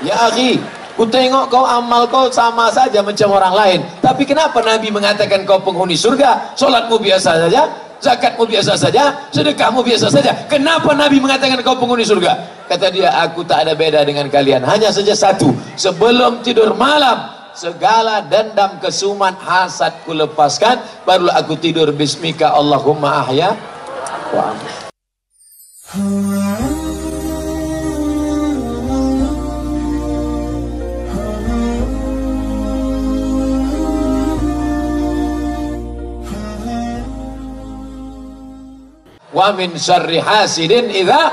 Ya akhi, ku tengok kau amal kau sama saja macam orang lain. Tapi kenapa Nabi mengatakan kau penghuni surga? Solatmu biasa saja, zakatmu biasa saja, sedekahmu biasa saja. Kenapa Nabi mengatakan kau penghuni surga? Kata dia, aku tak ada beda dengan kalian. Hanya saja satu, sebelum tidur malam, segala dendam kesuman hasad ku lepaskan barulah aku tidur bismika Allahumma ahya wa amin. Wa min syarri hasidin idza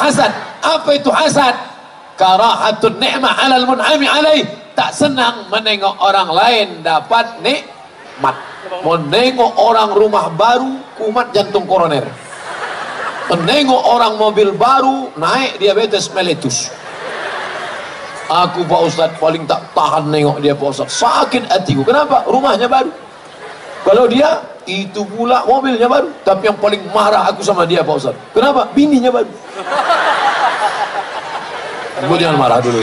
hasad. Apa itu hasad? Karahatun ni'mah 'alal mun'ami 'alaih. Tak senang menengok orang lain dapat nikmat. Menengok orang rumah baru kumat jantung koroner. Menengok orang mobil baru naik diabetes mellitus. Aku Pak Ustaz paling tak tahan nengok dia Pak Ustaz. Sakit hatiku. Kenapa? Rumahnya baru. Kalau dia itu pula mobilnya baru. Tapi yang paling marah aku sama dia Pak Ustaz. Kenapa? Bininya baru. Gue jangan marah dulu.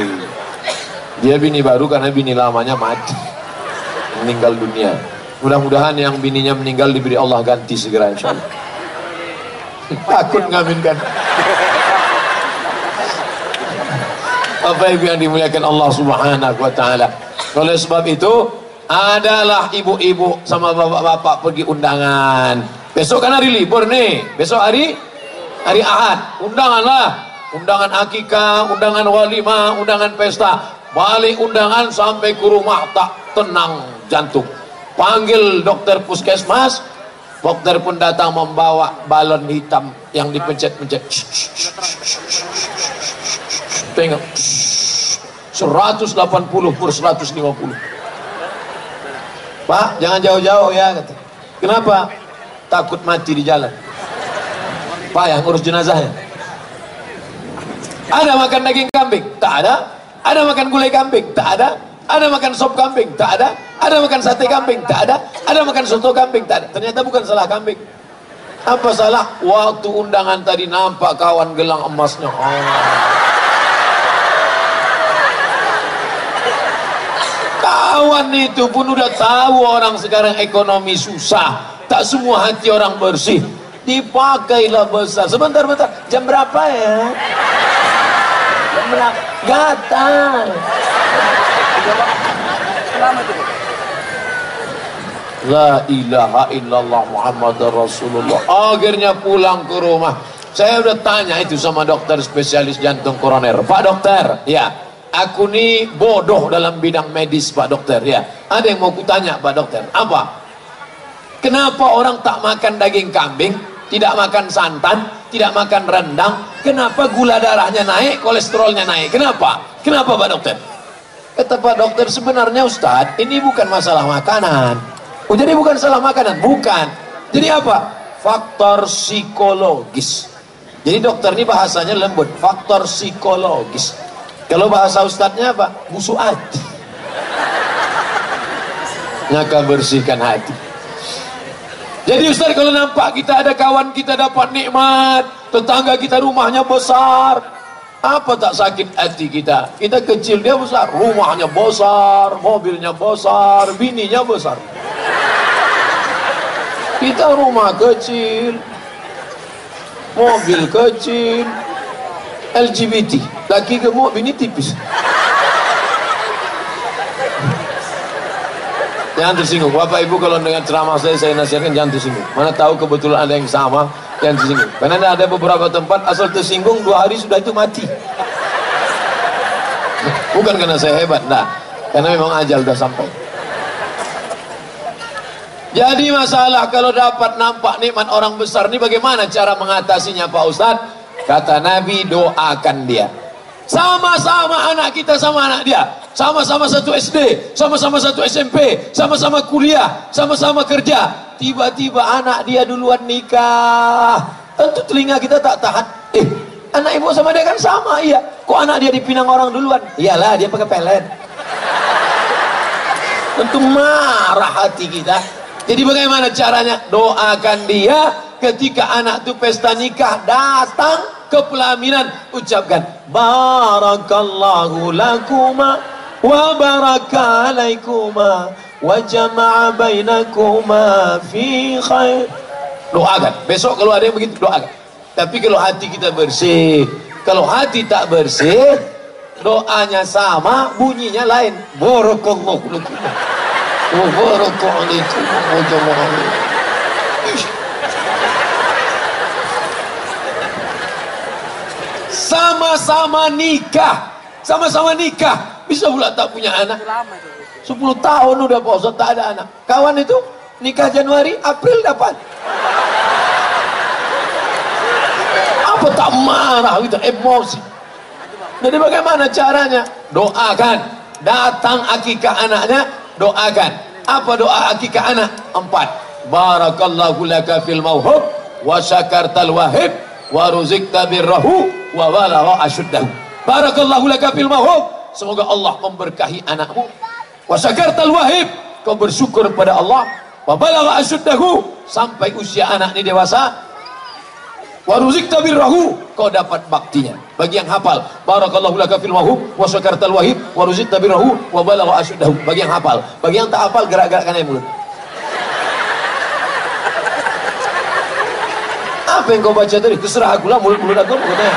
Dia bini baru karena bini lamanya mati. Meninggal dunia. Mudah-mudahan yang bininya meninggal diberi Allah ganti segera insya Allah. Takut ngaminkan. Apa ibu yang dimuliakan Allah subhanahu wa ta'ala. Oleh sebab itu, adalah ibu-ibu sama bapak-bapak pergi undangan. Besok kan hari libur nih. Besok hari hari Ahad. Undangan lah. Undangan akikah, undangan walimah, undangan pesta. Balik undangan sampai ke rumah tak tenang jantung. Panggil dokter puskesmas, dokter pun datang membawa balon hitam yang dipencet-pencet. Tengok. 180 per 150. Pak, jangan jauh-jauh ya kata. Kenapa? Takut mati di jalan. Pak yang urus jenazahnya. Ada makan daging kambing? Tak ada. Ada makan gulai kambing? Tak ada. Ada makan sop kambing? Tak ada. Ada makan sate kambing? Tak ada. Ada makan soto kambing? Tak ada. Ternyata bukan salah kambing. Apa salah? Waktu undangan tadi nampak kawan gelang emasnya. Oh. Kawan itu pun udah tahu orang sekarang ekonomi susah. Tak semua hati orang bersih. Dipakailah besar. Sebentar, bentar. Jam berapa ya? Jam berapa? Gatal. La ilaha illallah Muhammad Rasulullah. Akhirnya pulang ke rumah. Saya udah tanya itu sama dokter spesialis jantung koroner. Pak dokter, ya. Aku ini bodoh dalam bidang medis Pak dokter, ya. Ada yang mau kutanya Pak dokter. Apa? Kenapa orang tak makan daging kambing, tidak makan santan, tidak makan rendang? Kenapa gula darahnya naik, kolesterolnya naik? Kenapa? Kenapa Pak dokter? Kata Pak dokter sebenarnya Ustadz, ini bukan masalah makanan. Oh jadi bukan salah makanan, bukan. Jadi apa? Faktor psikologis. Jadi dokter ini bahasanya lembut, faktor psikologis. Kalau bahasa ustadznya apa? Musuh hati. Nyaka bersihkan hati. Jadi ustadz kalau nampak kita ada kawan kita dapat nikmat, tetangga kita rumahnya besar, apa tak sakit hati kita? Kita kecil dia besar, rumahnya besar, mobilnya besar, bininya besar. Kita rumah kecil, mobil kecil, LGBT, laki gemuk, bini tipis. Jangan tersinggung. Bapak Ibu kalau dengan ceramah saya saya nasihatkan jangan tersinggung. Mana tahu kebetulan ada yang sama yang tersinggung. Karena ada beberapa tempat asal tersinggung dua hari sudah itu mati. Bukan karena saya hebat, nah. Karena memang ajal sudah sampai. Jadi masalah kalau dapat nampak nikmat orang besar ini bagaimana cara mengatasinya Pak Ustadz? Kata Nabi doakan dia. Sama-sama anak kita sama anak dia. Sama-sama satu SD, sama-sama satu SMP, sama-sama kuliah, sama-sama kerja. Tiba-tiba anak dia duluan nikah. Tentu telinga kita tak tahan. Eh, anak ibu sama dia kan sama, iya. Kok anak dia dipinang orang duluan? Iyalah, dia pakai pelet. Tentu marah hati kita. Jadi bagaimana caranya? Doakan dia ketika anak itu pesta nikah datang kepelaminan ucapkan barakallahu lakuma wa baraka alaikuma wa jama'a bainakuma fi khair. Doakan. Besok kalau ada yang begitu doakan. Tapi kalau hati kita bersih kalau hati tak bersih doanya sama bunyinya lain. Barakallahu lakuma wa baraka alaikuma wa jama'a sama-sama nikah. Sama-sama nikah. Bisa pula tak punya anak. 10 tahun udah Pak tak ada anak. Kawan itu nikah Januari April dapat. Apa tak marah gitu emosi. Jadi bagaimana caranya? Doakan. Datang akikah anaknya doakan. Apa doa akikah anak? Empat. Barakallahu laka fil mauhub wa syakartal wahib wa ruzikta birrahu wa balagha asyuddahu barakallahu laka fil mahub semoga Allah memberkahi anakmu. Wa syakartal wahib. Kau bersyukur kepada Allah. Wa balagha asyuddahu sampai usia anak ini dewasa. Wa ruzikta birrahu. Kau dapat baktinya. Bagi yang hafal barakallahu laka fil mahub wa syakartal wahib. Wa ruzikta birrahu. Wa balagha asyuddahu bagi yang hafal. Bagi yang tak hafal gerak-gerakkan aja mulut apa yang kau baca tadi? Terserah aku lah mulut-mulut aku pokoknya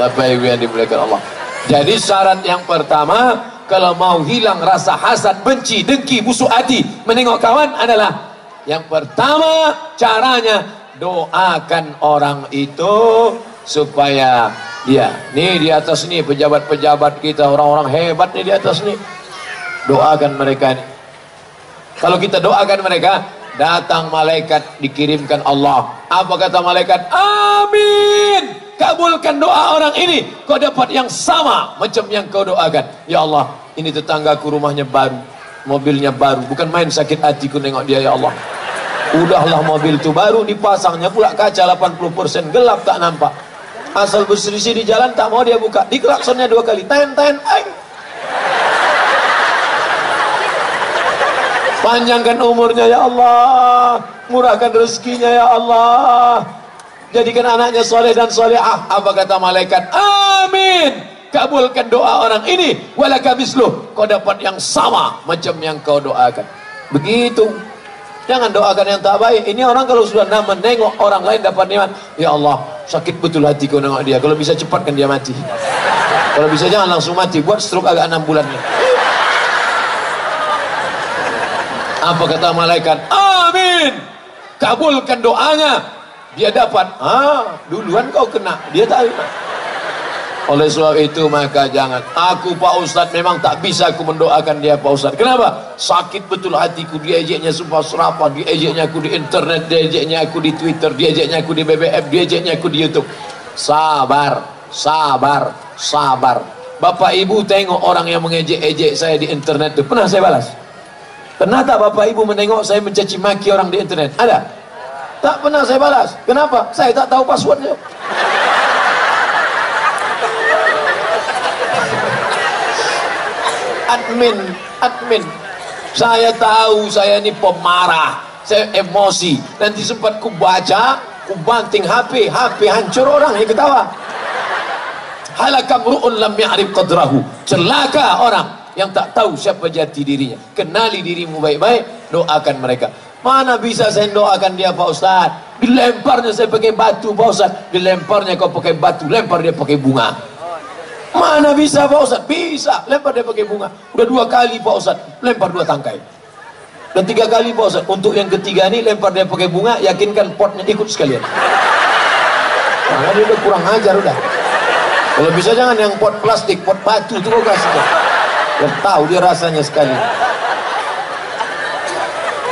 Bapak Ibu yang dimuliakan Allah. Jadi syarat yang pertama kalau mau hilang rasa hasad, benci, dengki, busuk hati menengok kawan adalah yang pertama caranya doakan orang itu supaya dia nih di atas nih pejabat-pejabat kita orang-orang hebat nih di atas nih doakan mereka nih kalau kita doakan mereka datang malaikat dikirimkan Allah. Apa kata malaikat? Amin. Kabulkan doa orang ini. Kau dapat yang sama macam yang kau doakan. Ya Allah ini tetanggaku rumahnya baru. Mobilnya baru. Bukan main sakit hatiku nengok dia ya Allah. Udahlah mobil itu baru dipasangnya pula kaca 80% gelap tak nampak. Asal berselisih di jalan tak mau dia buka. Di klaksonnya dua kali. Ten ten ay. Panjangkan umurnya ya Allah. Murahkan rezekinya ya Allah. Jadikan anaknya soleh dan solehah. Apa kata malaikat? Amin. Kabulkan doa orang ini. Misluh kau dapat yang sama macam yang kau doakan. Begitu. Jangan doakan yang tak baik. Ini orang kalau sudah menengok orang lain dapat nikmat. Ya Allah sakit betul hati kau nengok dia. Kalau bisa cepatkan dia mati. Kalau bisa jangan langsung mati. Buat stroke agak enam bulan apa kata malaikat? Amin. Kabulkan doanya. Dia dapat. Ah duluan kau kena. Dia tak oleh sebab itu maka jangan. Aku Pak Ustadz memang tak bisa aku mendoakan dia Pak Ustadz kenapa? Sakit betul hatiku. Dia ejeknya sumpah serapa dia ejeknya aku di internet dia ejeknya aku di Twitter dia ejeknya aku di BBM dia ejeknya aku di Youtube. Sabar sabar sabar. Bapak Ibu tengok orang yang mengejek-ejek saya di internet. Itu pernah saya balas pernah tak Bapak Ibu menengok saya mencaci maki orang di internet ada Tak pernah saya balas. Kenapa? Saya tak tahu passwordnya. Admin, admin. Saya tahu saya ini pemarah. Saya emosi. Nanti sempat ku baca, ku banting HP, HP hancur orang yang ketawa. Halakam ru'un lam ya'rif qadrahu. Celaka orang yang tak tahu siapa jati dirinya. Kenali dirimu baik-baik, doakan mereka. Mana bisa saya doakan dia Pak Ustaz? Dilemparnya saya pakai batu Pak Ustaz. Dilemparnya kau pakai batu, lempar dia pakai bunga. Mana bisa Pak Ustaz? Bisa, lempar dia pakai bunga. Udah dua kali Pak Ustaz, lempar dua tangkai. Dan tiga kali Pak Ustaz. Untuk yang ketiga ini lempar dia pakai bunga, yakinkan potnya ikut sekalian. Karena dia udah kurang ajar udah. Kalau bisa jangan yang pot plastik, pot batu itu kau kasih. Biar tahu dia rasanya sekali.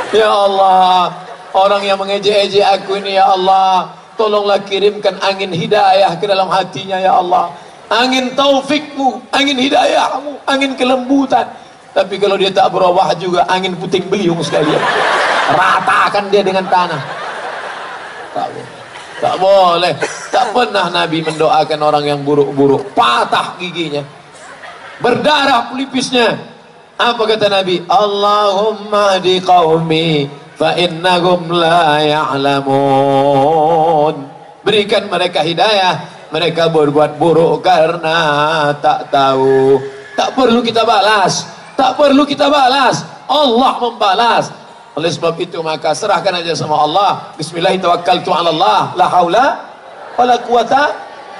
Ya Allah, orang yang mengejek-ejek aku ini ya Allah, tolonglah kirimkan angin hidayah ke dalam hatinya ya Allah. Angin taufikmu, angin hidayahmu, angin kelembutan. Tapi kalau dia tak berubah juga angin puting beliung sekalian. Ratakan dia dengan tanah. Tak boleh. Tak boleh. Tak pernah Nabi mendoakan orang yang buruk-buruk. Patah giginya. Berdarah pelipisnya apa kata Nabi? Allahumma di qaumi fa innahum la ya'lamun. Berikan mereka hidayah. Mereka berbuat buruk karena tak tahu. Tak perlu kita balas. Tak perlu kita balas. Allah membalas. Oleh sebab itu maka serahkan aja sama Allah. Bismillahirrahmanirrahim. La haula wala quwata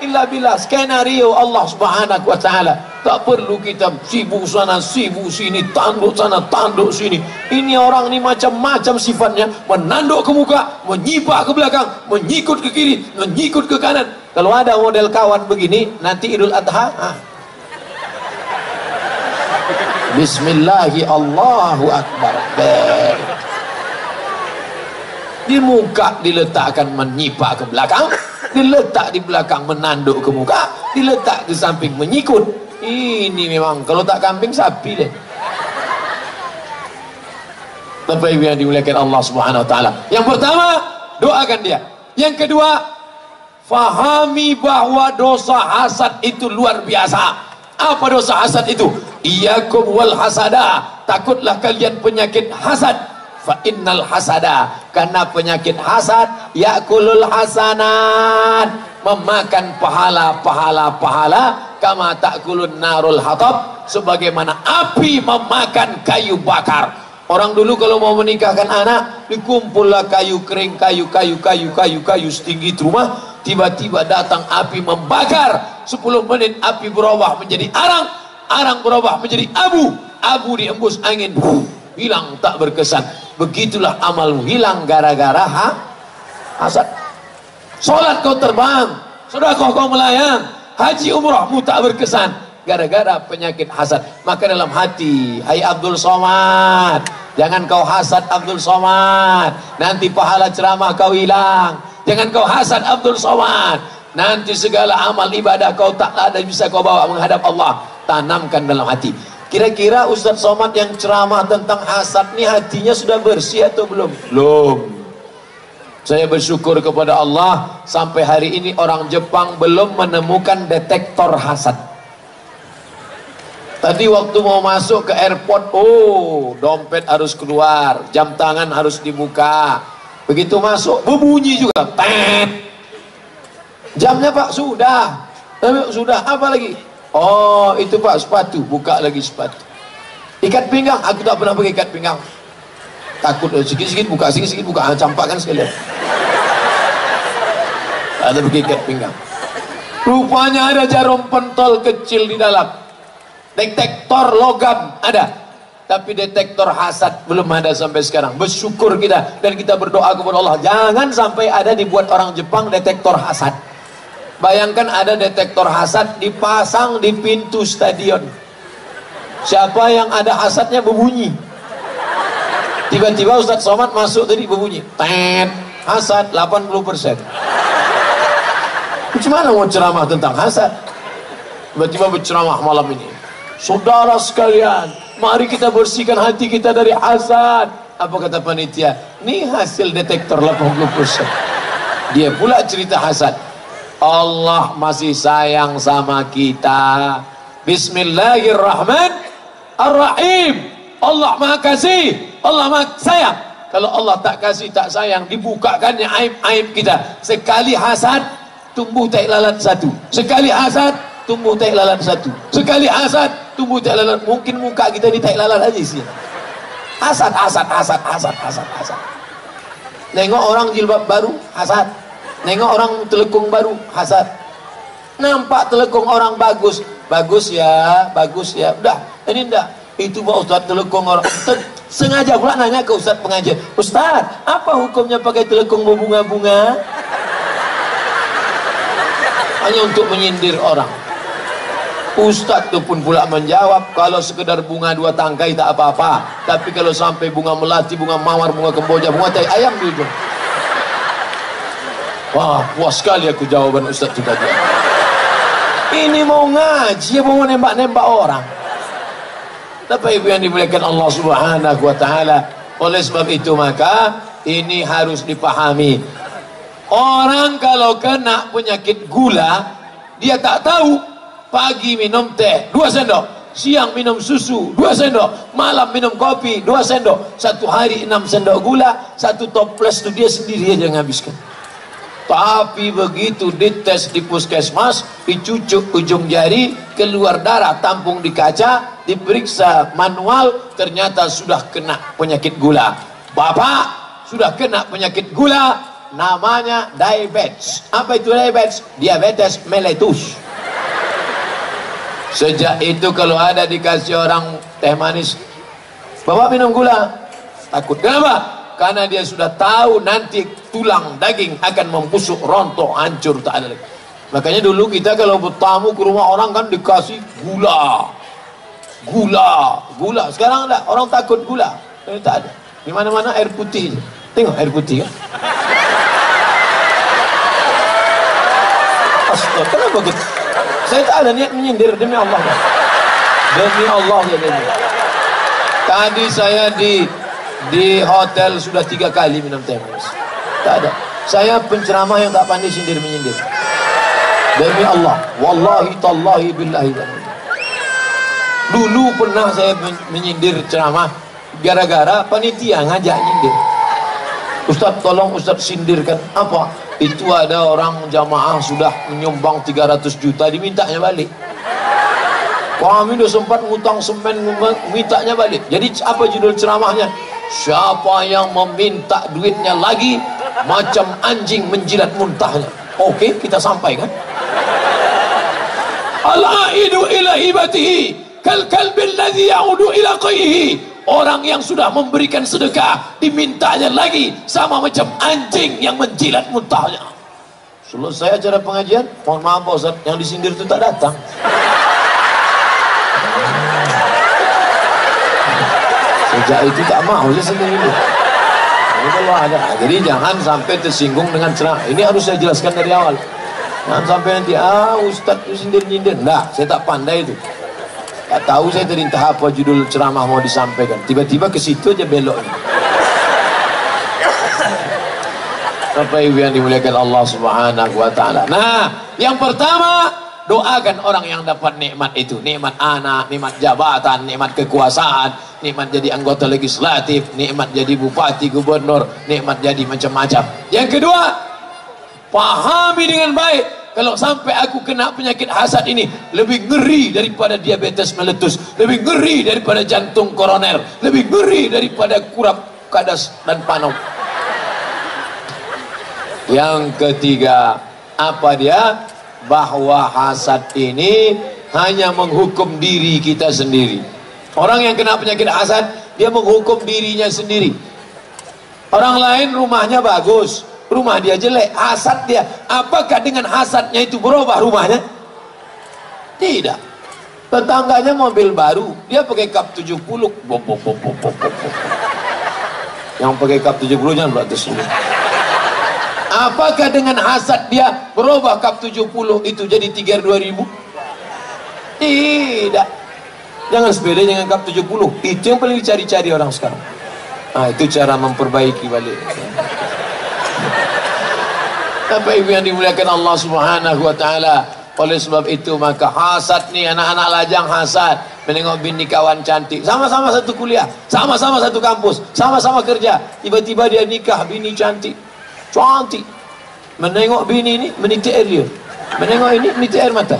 illa billah skenario Allah subhanahu wa ta'ala. Tak perlu kita sibuk sana sibuk sini tanduk sana tanduk sini. Ini orang ini macam-macam sifatnya. Menanduk ke muka menyipak ke belakang menyikut ke kiri menyikut ke kanan. Kalau ada model kawan begini nanti idul adha ah. Bismillahi Allahu Akbar di muka diletakkan menyipak ke belakang diletak di belakang menanduk ke muka diletak di samping menyikut. Ini memang kalau tak kambing sapi deh. Tapi yang dimuliakan Allah subhanahu wa ta'ala? Yang pertama doakan dia. Yang kedua fahami bahwa dosa hasad itu luar biasa. Apa dosa hasad itu? Iyakum wal hasada. Takutlah kalian penyakit hasad fa innal hasada. Karena penyakit hasad yakulul hasanat memakan pahala pahala pahala. Kama takulun narul hatab. Sebagaimana api memakan kayu bakar. Orang dulu kalau mau menikahkan anak dikumpullah kayu kering kayu kayu kayu kayu kayu setinggi rumah. Tiba-tiba datang api membakar. 10 menit api berubah menjadi arang. Arang berubah menjadi abu. Abu diembus angin. Hilang tak berkesan begitulah amalmu hilang gara-gara ha? hasad sholat kau terbang. Sudah kau kau melayang? Haji umrahmu tak berkesan. Gara-gara penyakit hasad. Maka dalam hati hai Abdul Somad jangan kau hasad Abdul Somad. Nanti pahala ceramah kau hilang. Jangan kau hasad Abdul Somad. Nanti segala amal ibadah kau tak ada bisa kau bawa menghadap Allah. Tanamkan dalam hati Kira-kira Ustadz Somad yang ceramah tentang hasad ini hatinya sudah bersih atau belum? Belum. Saya bersyukur kepada Allah sampai hari ini orang Jepang belum menemukan detektor hasad. Tadi waktu mau masuk ke airport, oh dompet harus keluar, jam tangan harus dibuka. Begitu masuk, berbunyi juga. Tet. Jamnya pak sudah, sudah apa lagi? Oh itu pak sepatu. Buka lagi sepatu. Ikat pinggang. Aku tak pernah pakai ikat pinggang. Takut sikit-sikit buka Sikit-sikit buka. Campakkan sekalian Ada pakai ikat pinggang. Rupanya ada jarum pentol kecil di dalam. Detektor logam ada. Tapi detektor hasad belum ada sampai sekarang. Bersyukur kita. Dan kita berdoa kepada Allah. Jangan sampai ada dibuat orang Jepang detektor hasad Bayangkan ada detektor hasad dipasang di pintu stadion. Siapa yang ada hasadnya berbunyi. Tiba-tiba Ustadz Somad masuk tadi berbunyi. Tet, hasad 80%. Gimana mau ceramah tentang hasad? Tiba-tiba berceramah malam ini. Saudara sekalian, mari kita bersihkan hati kita dari hasad. Apa kata panitia? Ini hasil detektor 80%. Dia pula cerita hasad. Allah masih sayang sama kita. Bismillahirrahmanirrahim Allah maha kasih. Allah maha sayang. Kalau Allah tak kasih tak sayang dibukakannya aib-aib kita. Sekali hasad tumbuh tai lalat satu. Sekali hasad tumbuh tai lalat satu. Sekali hasad tumbuh tai lalat. Mungkin muka kita di tai lalat aja sih hasad hasad hasad hasad hasad hasad. Nengok orang jilbab baru hasad Nengok orang telekung baru hasad. Nampak telekung orang bagus, bagus ya, bagus ya. Udah, ini enggak. Itu Pak Ustaz telekung orang. Sengaja pula nanya ke Ustaz pengajar. Ustaz, apa hukumnya pakai telekung berbunga-bunga? Hanya untuk menyindir orang. Ustaz itu pun pula menjawab kalau sekedar bunga dua tangkai tak apa-apa tapi kalau sampai bunga melati, bunga mawar, bunga kemboja, bunga tai ayam di Wah, puas sekali aku jawaban Ustaz itu tadi. Ini mau ngaji, mau nembak-nembak orang. Tapi ibu yang dimuliakan Allah Subhanahu wa taala. Oleh sebab itu maka ini harus dipahami. Orang kalau kena penyakit gula, dia tak tahu pagi minum teh dua sendok, siang minum susu dua sendok malam minum kopi dua sendok satu hari enam sendok gula satu toples itu dia sendiri aja menghabiskan tapi begitu dites di puskesmas dicucuk ujung jari keluar darah tampung di kaca diperiksa manual ternyata sudah kena penyakit gula bapak sudah kena penyakit gula namanya diabetes apa itu diabetes diabetes mellitus Sejak itu kalau ada dikasih orang teh manis, bawa minum gula. Takut. Kenapa? Karena dia sudah tahu nanti tulang daging akan membusuk, rontok, hancur, tak ada lagi. Makanya dulu kita kalau bertamu ke rumah orang kan dikasih gula. Gula, gula. Sekarang enggak, orang takut gula. Eh, tak ada. Di mana-mana air putih. Tengok air putih kan. Astaga, gitu? Saya tak ada niat menyindir demi Allah. Demi Allah ya demi. Tadi saya di di hotel sudah tiga kali minum teh manis. Tak ada. Saya penceramah yang tak pandai sindir menyindir. Demi Allah, wallahi tallahi billahi. Dulu pernah saya menyindir ceramah gara-gara panitia ngajak nyindir. Ustaz tolong Ustaz sindirkan apa? itu ada orang jamaah sudah menyumbang 300 juta dimintanya balik kami sudah sempat ngutang semen mintanya balik jadi apa judul ceramahnya siapa yang meminta duitnya lagi macam anjing menjilat muntahnya oke okay, kita sampaikan al-aidu ila hibatihi kal kalbil ladhi ya'udu ila qayhi Orang yang sudah memberikan sedekah dimintanya lagi sama macam anjing yang menjilat muntahnya. Selesai acara pengajian, mohon maaf Pak Ustaz, yang disindir itu tak datang. Sejak itu tak mau saya sendiri ada, jadi jangan sampai tersinggung dengan cerah. Ini harus saya jelaskan dari awal. Jangan sampai nanti, ah Ustaz itu sindir-nyindir. Enggak, saya tak pandai itu. Tak tahu saya tadi entah apa judul ceramah mau disampaikan. Tiba-tiba ke situ aja belok. Bapak Ibu yang dimuliakan Allah Subhanahu wa taala. Nah, yang pertama doakan orang yang dapat nikmat itu, nikmat anak, nikmat jabatan, nikmat kekuasaan, nikmat jadi anggota legislatif, nikmat jadi bupati, gubernur, nikmat jadi macam-macam. Yang kedua, pahami dengan baik kalau sampai aku kena penyakit hasad ini lebih ngeri daripada diabetes meletus lebih ngeri daripada jantung koroner lebih ngeri daripada kurap kadas dan panom yang ketiga apa dia bahwa hasad ini hanya menghukum diri kita sendiri. Orang yang kena penyakit hasad dia menghukum dirinya sendiri. Orang lain rumahnya bagus rumah dia jelek hasad dia. Apakah dengan hasadnya itu berubah rumahnya? Tidak. Tetangganya mobil baru dia pakai kap 70 bop, bop, bop, bop, bop, bop. yang pakai kap 70 jangan berarti sini apakah dengan hasad dia berubah kap 70 itu jadi 3 2000 tidak jangan sepeda dengan kap 70 itu yang paling dicari-cari orang sekarang nah, itu cara memperbaiki balik Bapak Ibu yang dimuliakan Allah Subhanahu wa taala. Oleh sebab itu maka hasad nih anak-anak lajang hasad menengok bini kawan cantik. Sama-sama satu kuliah, sama-sama satu kampus, sama-sama kerja. Tiba-tiba dia nikah bini cantik. Cantik. Menengok bini ini menitik air dia. Menengok ini menitik air mata.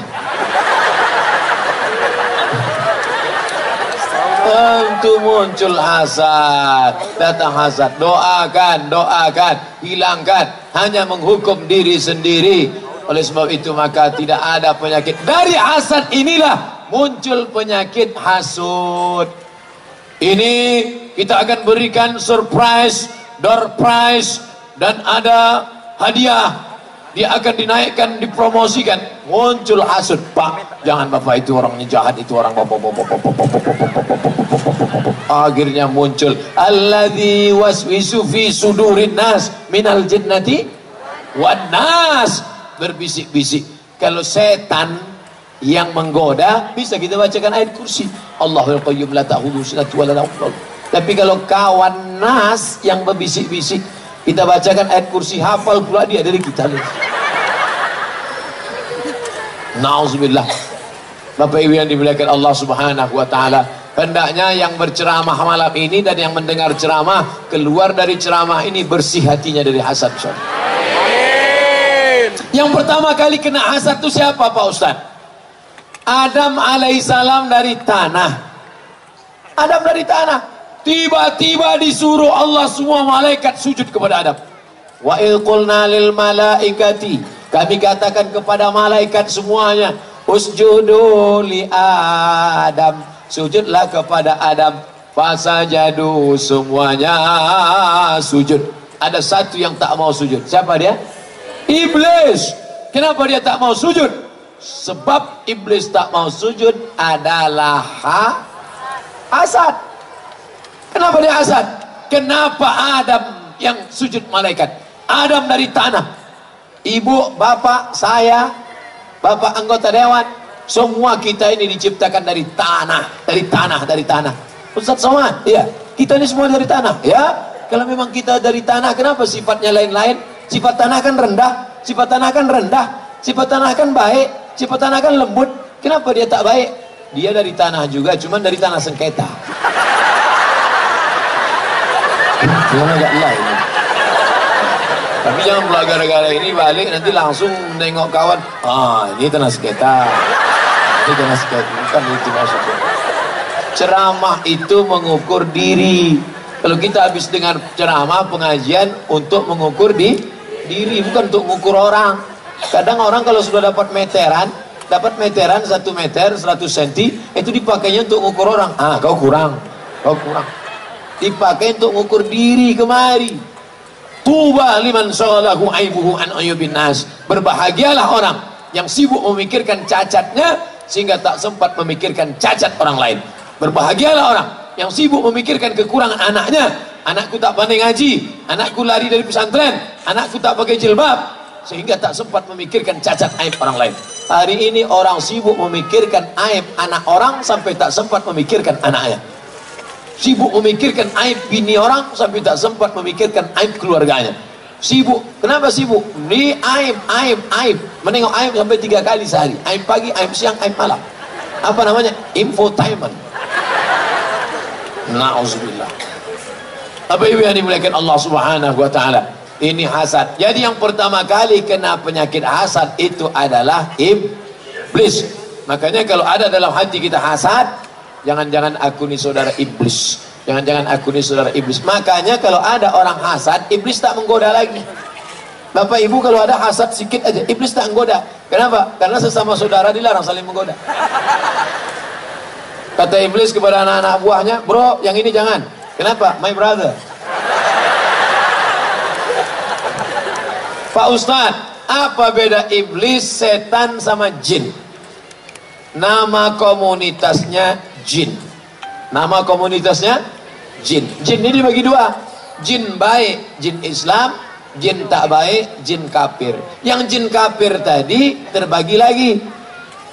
tentu muncul hasad. Datang hasad. Doakan doakan. Hilangkan. Hanya menghukum diri sendiri. Oleh sebab itu maka tidak ada penyakit. Dari hasad inilah muncul penyakit hasud. Ini kita akan berikan surprise door prize dan ada hadiah dia akan dinaikkan dipromosikan muncul hasud pak jangan bapak itu orangnya jahat itu orang akhirnya muncul alladzi waswisu fi sudurin nas minal jinnati wan nas berbisik-bisik kalau setan yang menggoda bisa kita bacakan ayat kursi Allahul qayyum la ta'khudhu sinatun wa la tapi kalau kawan nas yang berbisik-bisik kita bacakan ayat kursi hafal pula dia dari kita Nauzubillah Bapak Ibu yang dimuliakan Allah Subhanahu wa taala. Hendaknya yang berceramah malam ini dan yang mendengar ceramah keluar dari ceramah ini bersih hatinya dari hasad. Amin. Yang pertama kali kena hasad itu siapa Pak Ustaz? Adam alaihissalam dari tanah. Adam dari tanah. Tiba-tiba disuruh Allah semua malaikat sujud kepada Adam. Wa ilqulna lil malaikati. Kami katakan kepada malaikat semuanya, usjudu li Adam. Sujudlah kepada Adam. Fasajadu semuanya sujud. Ada satu yang tak mau sujud. Siapa dia? Iblis. Kenapa dia tak mau sujud? Sebab iblis tak mau sujud adalah ha hasad. Kenapa dia hasad? Kenapa Adam yang sujud malaikat? Adam dari tanah. Ibu, bapak, saya, bapak anggota dewan, semua kita ini diciptakan dari tanah, dari tanah, dari tanah. Ustaz Somad, ya, kita ini semua dari tanah, ya. Kalau memang kita dari tanah, kenapa sifatnya lain-lain? Sifat tanah kan rendah, sifat tanah kan rendah, sifat tanah kan baik, sifat tanah kan lembut. Kenapa dia tak baik? Dia dari tanah juga, cuman dari tanah sengketa. Yang agak lain. Tapi jangan pula gara-gara ini balik nanti langsung nengok kawan. Ah, ini tanah sengketa. Ini tanah sengketa. Bukan itu maksudnya. Ceramah itu mengukur diri. Kalau kita habis dengar ceramah pengajian untuk mengukur di diri, bukan untuk mengukur orang. Kadang orang kalau sudah dapat meteran, dapat meteran satu meter 100 senti, itu dipakainya untuk mengukur orang. Ah, kau kurang, kau kurang dipakai untuk mengukur diri kemari. Tuba liman salahu aibuhu an ayubin nas. Berbahagialah orang yang sibuk memikirkan cacatnya sehingga tak sempat memikirkan cacat orang lain. Berbahagialah orang yang sibuk memikirkan kekurangan anaknya. Anakku tak pandai ngaji. Anakku lari dari pesantren. Anakku tak pakai jilbab. Sehingga tak sempat memikirkan cacat aib orang lain. Hari ini orang sibuk memikirkan aib anak orang sampai tak sempat memikirkan anaknya sibuk memikirkan aib bini orang sampai tak sempat memikirkan aib keluarganya. Sibuk. Kenapa sibuk? Ini aib aib aib. Menengok aib sampai tiga kali sehari. Aib pagi aib siang aib malam. Apa namanya? Infotainment na'udzubillah. Apa ibu yang dimuliakan Allah subhanahu wa ta'ala? Ini hasad. Jadi yang pertama kali kena penyakit hasad itu adalah iblis. Makanya kalau ada dalam hati kita hasad Jangan-jangan aku ini saudara iblis. Jangan-jangan aku ini saudara iblis. Makanya kalau ada orang hasad, iblis tak menggoda lagi. Bapak ibu kalau ada hasad sedikit aja, iblis tak menggoda. Kenapa? Karena sesama saudara dilarang saling menggoda. Kata iblis kepada anak-anak buahnya, bro yang ini jangan. Kenapa? My brother. Pak Ustadz, apa beda iblis, setan sama jin? Nama komunitasnya jin. Nama komunitasnya jin. Jin ini dibagi dua. Jin baik, jin Islam, jin tak baik, jin kafir. Yang jin kafir tadi terbagi lagi.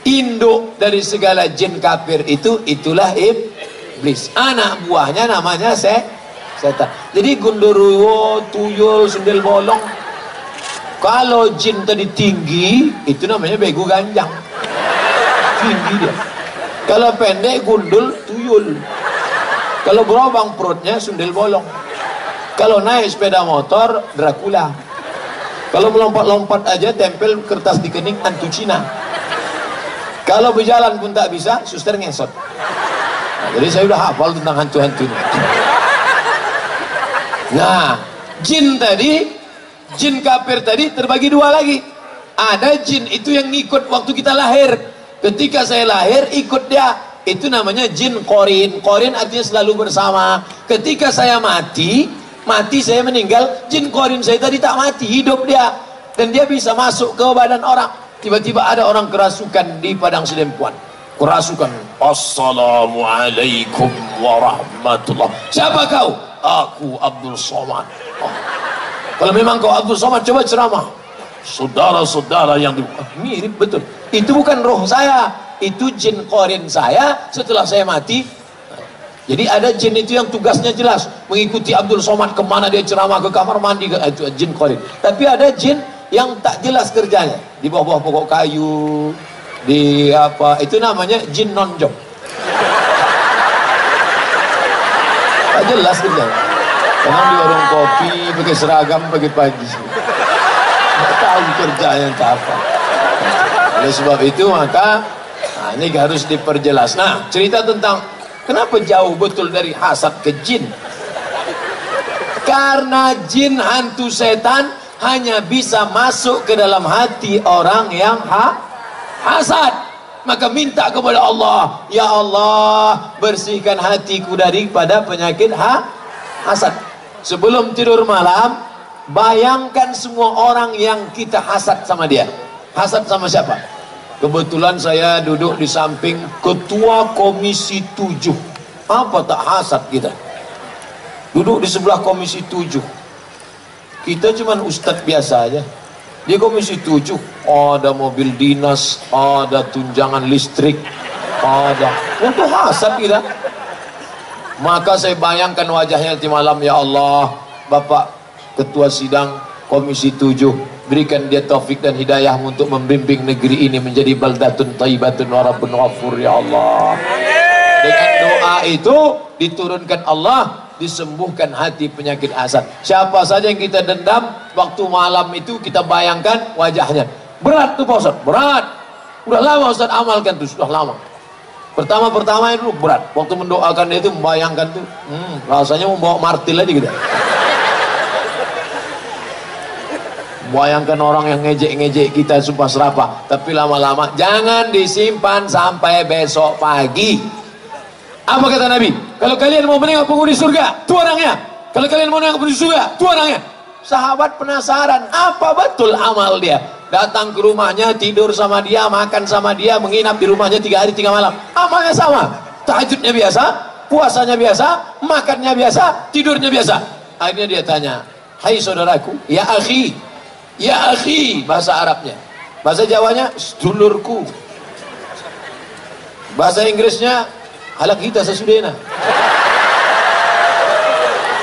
Induk dari segala jin kafir itu itulah iblis. Anak buahnya namanya se setan. Jadi gundurwo, tuyul, sundel bolong. Kalau jin tadi tinggi, itu namanya begu ganjang. Tinggi dia. Kalau pendek gundul tuyul. Kalau berobang perutnya sundel bolong. Kalau naik sepeda motor Dracula. Kalau melompat-lompat aja tempel kertas di kening antu Cina. Kalau berjalan pun tak bisa, suster ngesot. Nah, jadi saya udah hafal tentang hantu-hantu ini. Nah, jin tadi, jin kafir tadi terbagi dua lagi. Ada jin itu yang ngikut waktu kita lahir Ketika saya lahir ikut dia. Itu namanya jin korin. Korin artinya selalu bersama. Ketika saya mati, mati saya meninggal, jin korin saya tadi tak mati, hidup dia. Dan dia bisa masuk ke badan orang. Tiba-tiba ada orang kerasukan di padang sedempuan. Kerasukan. Assalamualaikum warahmatullah. Siapa kau? Aku Abdul Somad. Oh. Kalau memang kau Abdul Somad, coba ceramah saudara-saudara yang di... mirip betul itu bukan roh saya itu jin korin saya setelah saya mati. Jadi ada jin itu yang tugasnya jelas mengikuti Abdul Somad ke mana dia ceramah ke kamar mandi ke, itu jin korin tapi ada jin yang tak jelas kerjanya. Di bawah-bawah pokok kayu di apa itu namanya jin nonjok tak jelas gitu karena di warung kopi pakai seragam pagi-pagi nggak tahu kerjanya apa oleh sebab itu maka nah ini harus diperjelas. Nah cerita tentang kenapa jauh betul dari hasad ke jin? Karena jin hantu setan hanya bisa masuk ke dalam hati orang yang ha hasad. Maka minta kepada Allah ya Allah bersihkan hatiku daripada penyakit ha hasad. Sebelum tidur malam bayangkan semua orang yang kita hasad sama dia hasad sama siapa? Kebetulan saya duduk di samping ketua komisi 7 apa tak hasad kita? Duduk di sebelah komisi 7 kita cuman ustadz biasa aja. Di komisi 7 ada mobil dinas, ada tunjangan listrik, ada. Untuk hasad kita. Maka saya bayangkan wajahnya nanti malam ya Allah, Bapak Ketua Sidang Komisi 7 berikan dia taufik dan hidayah untuk membimbing negeri ini menjadi baldatun taibatun warabun ghafur ya Allah. Dengan doa itu diturunkan Allah disembuhkan hati penyakit hasad. Siapa saja yang kita dendam, waktu malam itu kita bayangkan wajahnya. Berat tuh Pak Ustaz, berat. Udah lama Ustaz amalkan tuh, sudah lama. Pertama-pertama itu berat. Waktu mendoakan itu membayangkan tuh, hmm, rasanya mau bawa martil aja gitu. Bayangkan orang yang ngejek-ngejek kita sumpah serapah. Tapi lama-lama jangan disimpan sampai besok pagi. Apa kata Nabi? Kalau kalian mau menengok penghuni surga, itu orangnya. Kalau kalian mau menengok penghuni surga, itu orangnya. Sahabat penasaran, apa betul amal dia? Datang ke rumahnya, tidur sama dia, makan sama dia, menginap di rumahnya tiga hari tiga malam. Amalnya sama. Tahajudnya biasa, puasanya biasa, makannya biasa, tidurnya biasa. Akhirnya dia tanya, Hai saudaraku, ya akhi, ya akhi, bahasa Arabnya. Bahasa Jawanya, sedulurku. Bahasa Inggrisnya, halak kita sesudahnya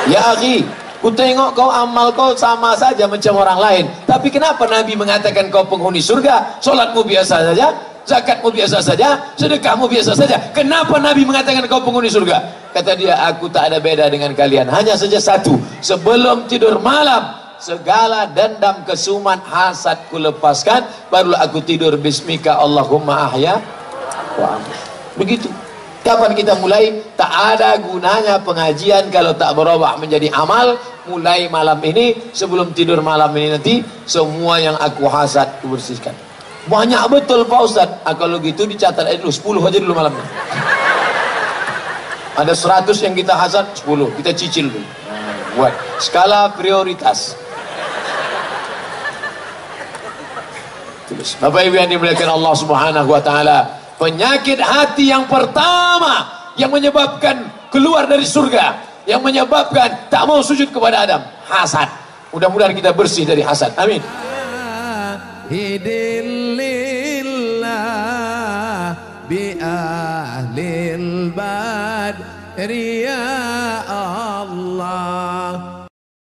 ya akhi ku tengok kau amal kau sama saja macam orang lain. Tapi kenapa Nabi mengatakan kau penghuni surga? Solatmu biasa saja zakatmu biasa saja sedekahmu biasa saja. Kenapa Nabi mengatakan kau penghuni surga? Kata dia aku tak ada beda dengan kalian. Hanya saja satu. Sebelum tidur malam segala dendam kesuman hasad ku lepaskan barulah aku tidur bismika Allahumma ahya begitu Kapan kita mulai? Tak ada gunanya pengajian kalau tak berubah menjadi amal. Mulai malam ini, sebelum tidur malam ini nanti, semua yang aku hasad, aku bersihkan. Banyak betul Pak Ustaz. Ah, kalau gitu dicatat aja dulu, 10 aja dulu malam ini. Ada 100 yang kita hasad, 10. Kita cicil dulu. Buat. Skala prioritas. Bapak Ibu yang dimuliakan Allah Subhanahu wa taala penyakit hati yang pertama yang menyebabkan keluar dari surga yang menyebabkan tak mau sujud kepada Adam hasad. Mudah-mudahan kita bersih dari hasad. Amin. Bi